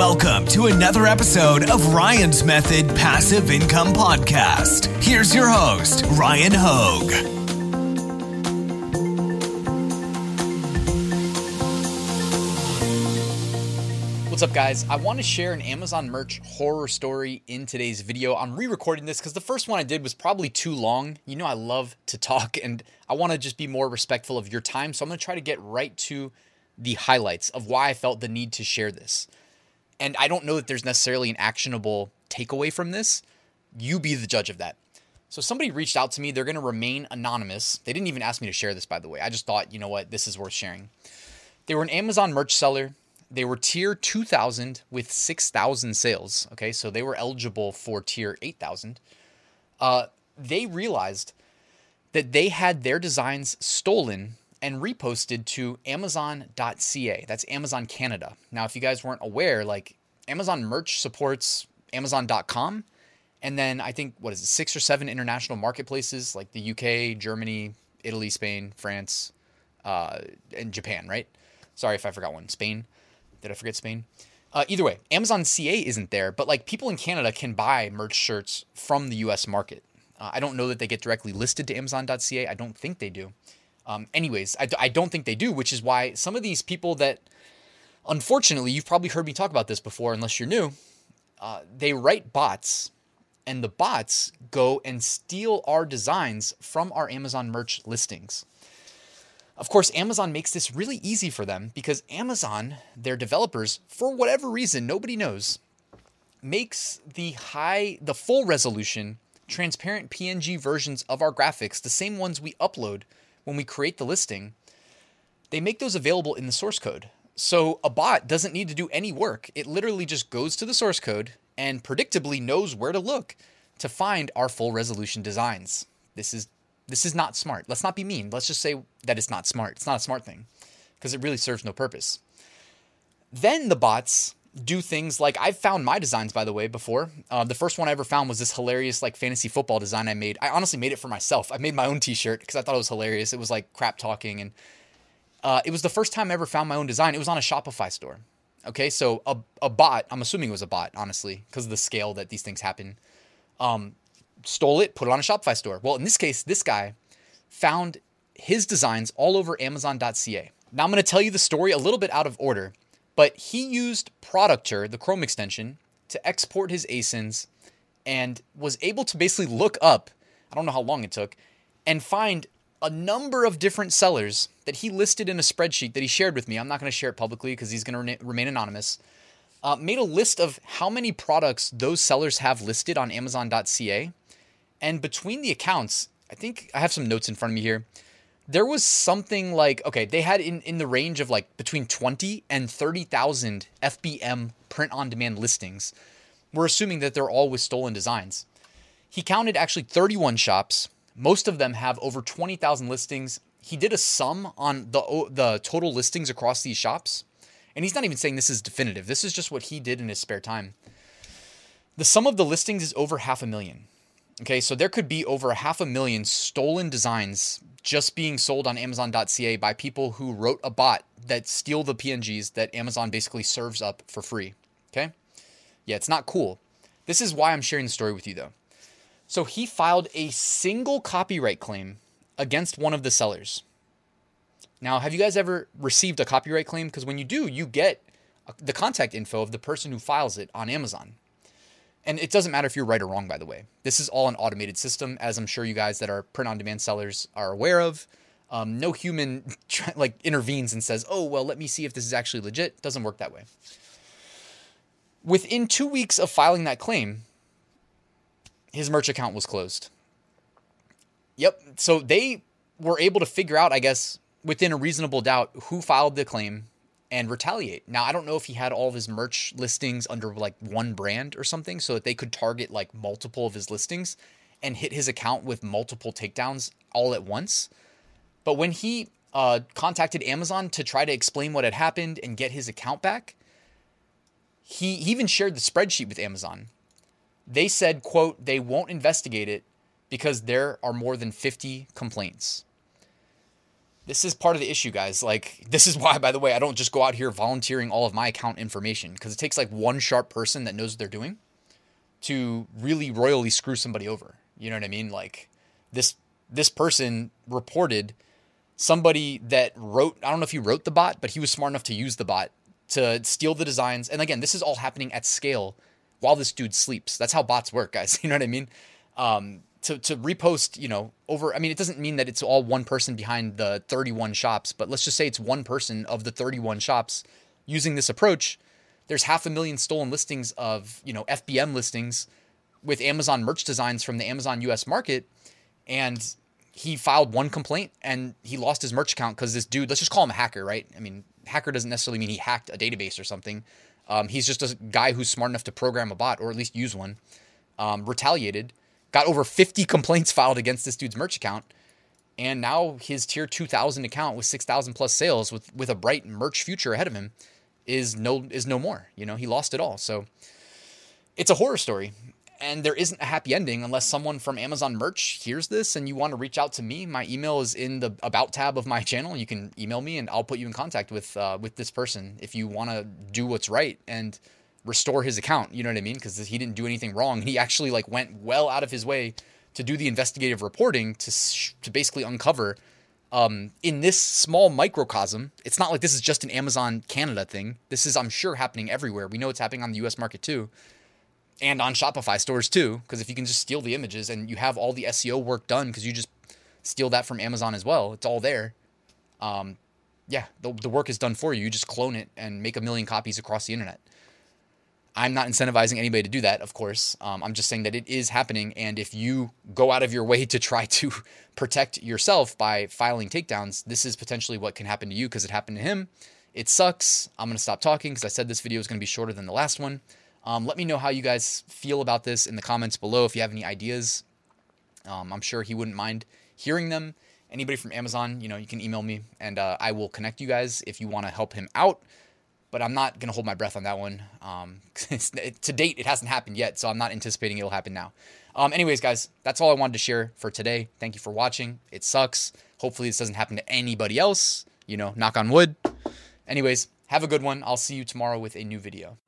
Welcome to another episode of Ryan's Method Passive Income Podcast. Here's your host, Ryan Hogue. What's up, guys? I want to share an Amazon merch horror story in today's video. I'm re recording this because the first one I did was probably too long. You know, I love to talk and I want to just be more respectful of your time. So I'm going to try to get right to the highlights of why I felt the need to share this. And I don't know that there's necessarily an actionable takeaway from this. You be the judge of that. So somebody reached out to me. They're going to remain anonymous. They didn't even ask me to share this, by the way. I just thought, you know what, this is worth sharing. They were an Amazon merch seller. They were tier 2000 with 6,000 sales. Okay, so they were eligible for tier 8,000. Uh, they realized that they had their designs stolen and reposted to amazon.ca. That's Amazon Canada. Now, if you guys weren't aware, like Amazon merch supports amazon.com and then I think what is it, six or seven international marketplaces like the UK, Germany, Italy, Spain, France, uh, and Japan, right? Sorry if I forgot one. Spain. Did I forget Spain? Uh, either way, Amazon CA isn't there, but like people in Canada can buy merch shirts from the US market. Uh, I don't know that they get directly listed to Amazon.ca. I don't think they do. Um, anyways, I, I don't think they do, which is why some of these people that, unfortunately, you've probably heard me talk about this before, unless you're new, uh, they write bots, and the bots go and steal our designs from our Amazon merch listings. Of course, Amazon makes this really easy for them because Amazon, their developers, for whatever reason, nobody knows, makes the high, the full resolution, transparent PNG versions of our graphics, the same ones we upload when we create the listing, they make those available in the source code. So a bot doesn't need to do any work. It literally just goes to the source code and predictably knows where to look to find our full resolution designs. This is this is not smart. Let's not be mean. Let's just say that it's not smart. It's not a smart thing because it really serves no purpose. Then the bots do things like I've found my designs by the way before. Uh, the first one I ever found was this hilarious like fantasy football design I made. I honestly made it for myself. I made my own T-shirt because I thought it was hilarious. It was like crap talking, and uh, it was the first time I ever found my own design. It was on a Shopify store. Okay, so a a bot. I'm assuming it was a bot, honestly, because of the scale that these things happen. Um, stole it, put it on a Shopify store. Well, in this case, this guy found his designs all over Amazon.ca. Now I'm going to tell you the story a little bit out of order but he used Productor, the Chrome extension, to export his ASINs and was able to basically look up, I don't know how long it took, and find a number of different sellers that he listed in a spreadsheet that he shared with me. I'm not going to share it publicly because he's going to remain anonymous. Uh, made a list of how many products those sellers have listed on Amazon.ca. And between the accounts, I think I have some notes in front of me here there was something like okay, they had in in the range of like between 20 and 30,000 FBM print on demand listings. We're assuming that they're all with stolen designs. He counted actually 31 shops. Most of them have over 20,000 listings. He did a sum on the the total listings across these shops. And he's not even saying this is definitive. This is just what he did in his spare time. The sum of the listings is over half a million. Okay, so there could be over a half a million stolen designs just being sold on Amazon.ca by people who wrote a bot that steal the PNGs that Amazon basically serves up for free. Okay? Yeah, it's not cool. This is why I'm sharing the story with you though. So he filed a single copyright claim against one of the sellers. Now, have you guys ever received a copyright claim? Because when you do, you get the contact info of the person who files it on Amazon. And it doesn't matter if you're right or wrong, by the way. This is all an automated system, as I'm sure you guys that are print on demand sellers are aware of. Um, no human like intervenes and says, "Oh, well, let me see if this is actually legit." It doesn't work that way. Within two weeks of filing that claim, his merch account was closed. Yep. So they were able to figure out, I guess, within a reasonable doubt, who filed the claim and retaliate. Now, I don't know if he had all of his merch listings under like one brand or something so that they could target like multiple of his listings and hit his account with multiple takedowns all at once. But when he uh, contacted Amazon to try to explain what had happened and get his account back, he, he even shared the spreadsheet with Amazon. They said, quote, they won't investigate it because there are more than 50 complaints. This is part of the issue, guys. Like, this is why, by the way, I don't just go out here volunteering all of my account information because it takes like one sharp person that knows what they're doing to really royally screw somebody over. You know what I mean? Like, this this person reported somebody that wrote. I don't know if he wrote the bot, but he was smart enough to use the bot to steal the designs. And again, this is all happening at scale while this dude sleeps. That's how bots work, guys. You know what I mean? Um, to to repost, you know, over. I mean, it doesn't mean that it's all one person behind the 31 shops, but let's just say it's one person of the 31 shops using this approach. There's half a million stolen listings of you know FBM listings with Amazon merch designs from the Amazon US market, and he filed one complaint and he lost his merch account because this dude, let's just call him a hacker, right? I mean, hacker doesn't necessarily mean he hacked a database or something. Um, he's just a guy who's smart enough to program a bot or at least use one. Um, retaliated got over 50 complaints filed against this dude's merch account. And now his tier 2000 account with 6,000 plus sales with, with a bright merch future ahead of him is no, is no more. You know, he lost it all. So it's a horror story. And there isn't a happy ending unless someone from Amazon merch hears this and you want to reach out to me. My email is in the about tab of my channel. You can email me and I'll put you in contact with uh, with this person if you want to do what's right. And restore his account. You know what I mean? Because he didn't do anything wrong. He actually like went well out of his way to do the investigative reporting to to basically uncover um, in this small microcosm. It's not like this is just an Amazon Canada thing. This is, I'm sure, happening everywhere. We know it's happening on the U.S. market too, and on Shopify stores too. Because if you can just steal the images and you have all the SEO work done, because you just steal that from Amazon as well, it's all there. Um, yeah, the, the work is done for you. You just clone it and make a million copies across the internet. I'm not incentivizing anybody to do that, of course. Um, I'm just saying that it is happening. And if you go out of your way to try to protect yourself by filing takedowns, this is potentially what can happen to you because it happened to him. It sucks. I'm going to stop talking because I said this video is going to be shorter than the last one. Um, let me know how you guys feel about this in the comments below if you have any ideas. Um, I'm sure he wouldn't mind hearing them. Anybody from Amazon, you know, you can email me and uh, I will connect you guys if you want to help him out but I'm not going to hold my breath on that one. Um, to date, it hasn't happened yet, so I'm not anticipating it'll happen now. Um, anyways, guys, that's all I wanted to share for today. Thank you for watching. It sucks. Hopefully, this doesn't happen to anybody else. You know, knock on wood. Anyways, have a good one. I'll see you tomorrow with a new video.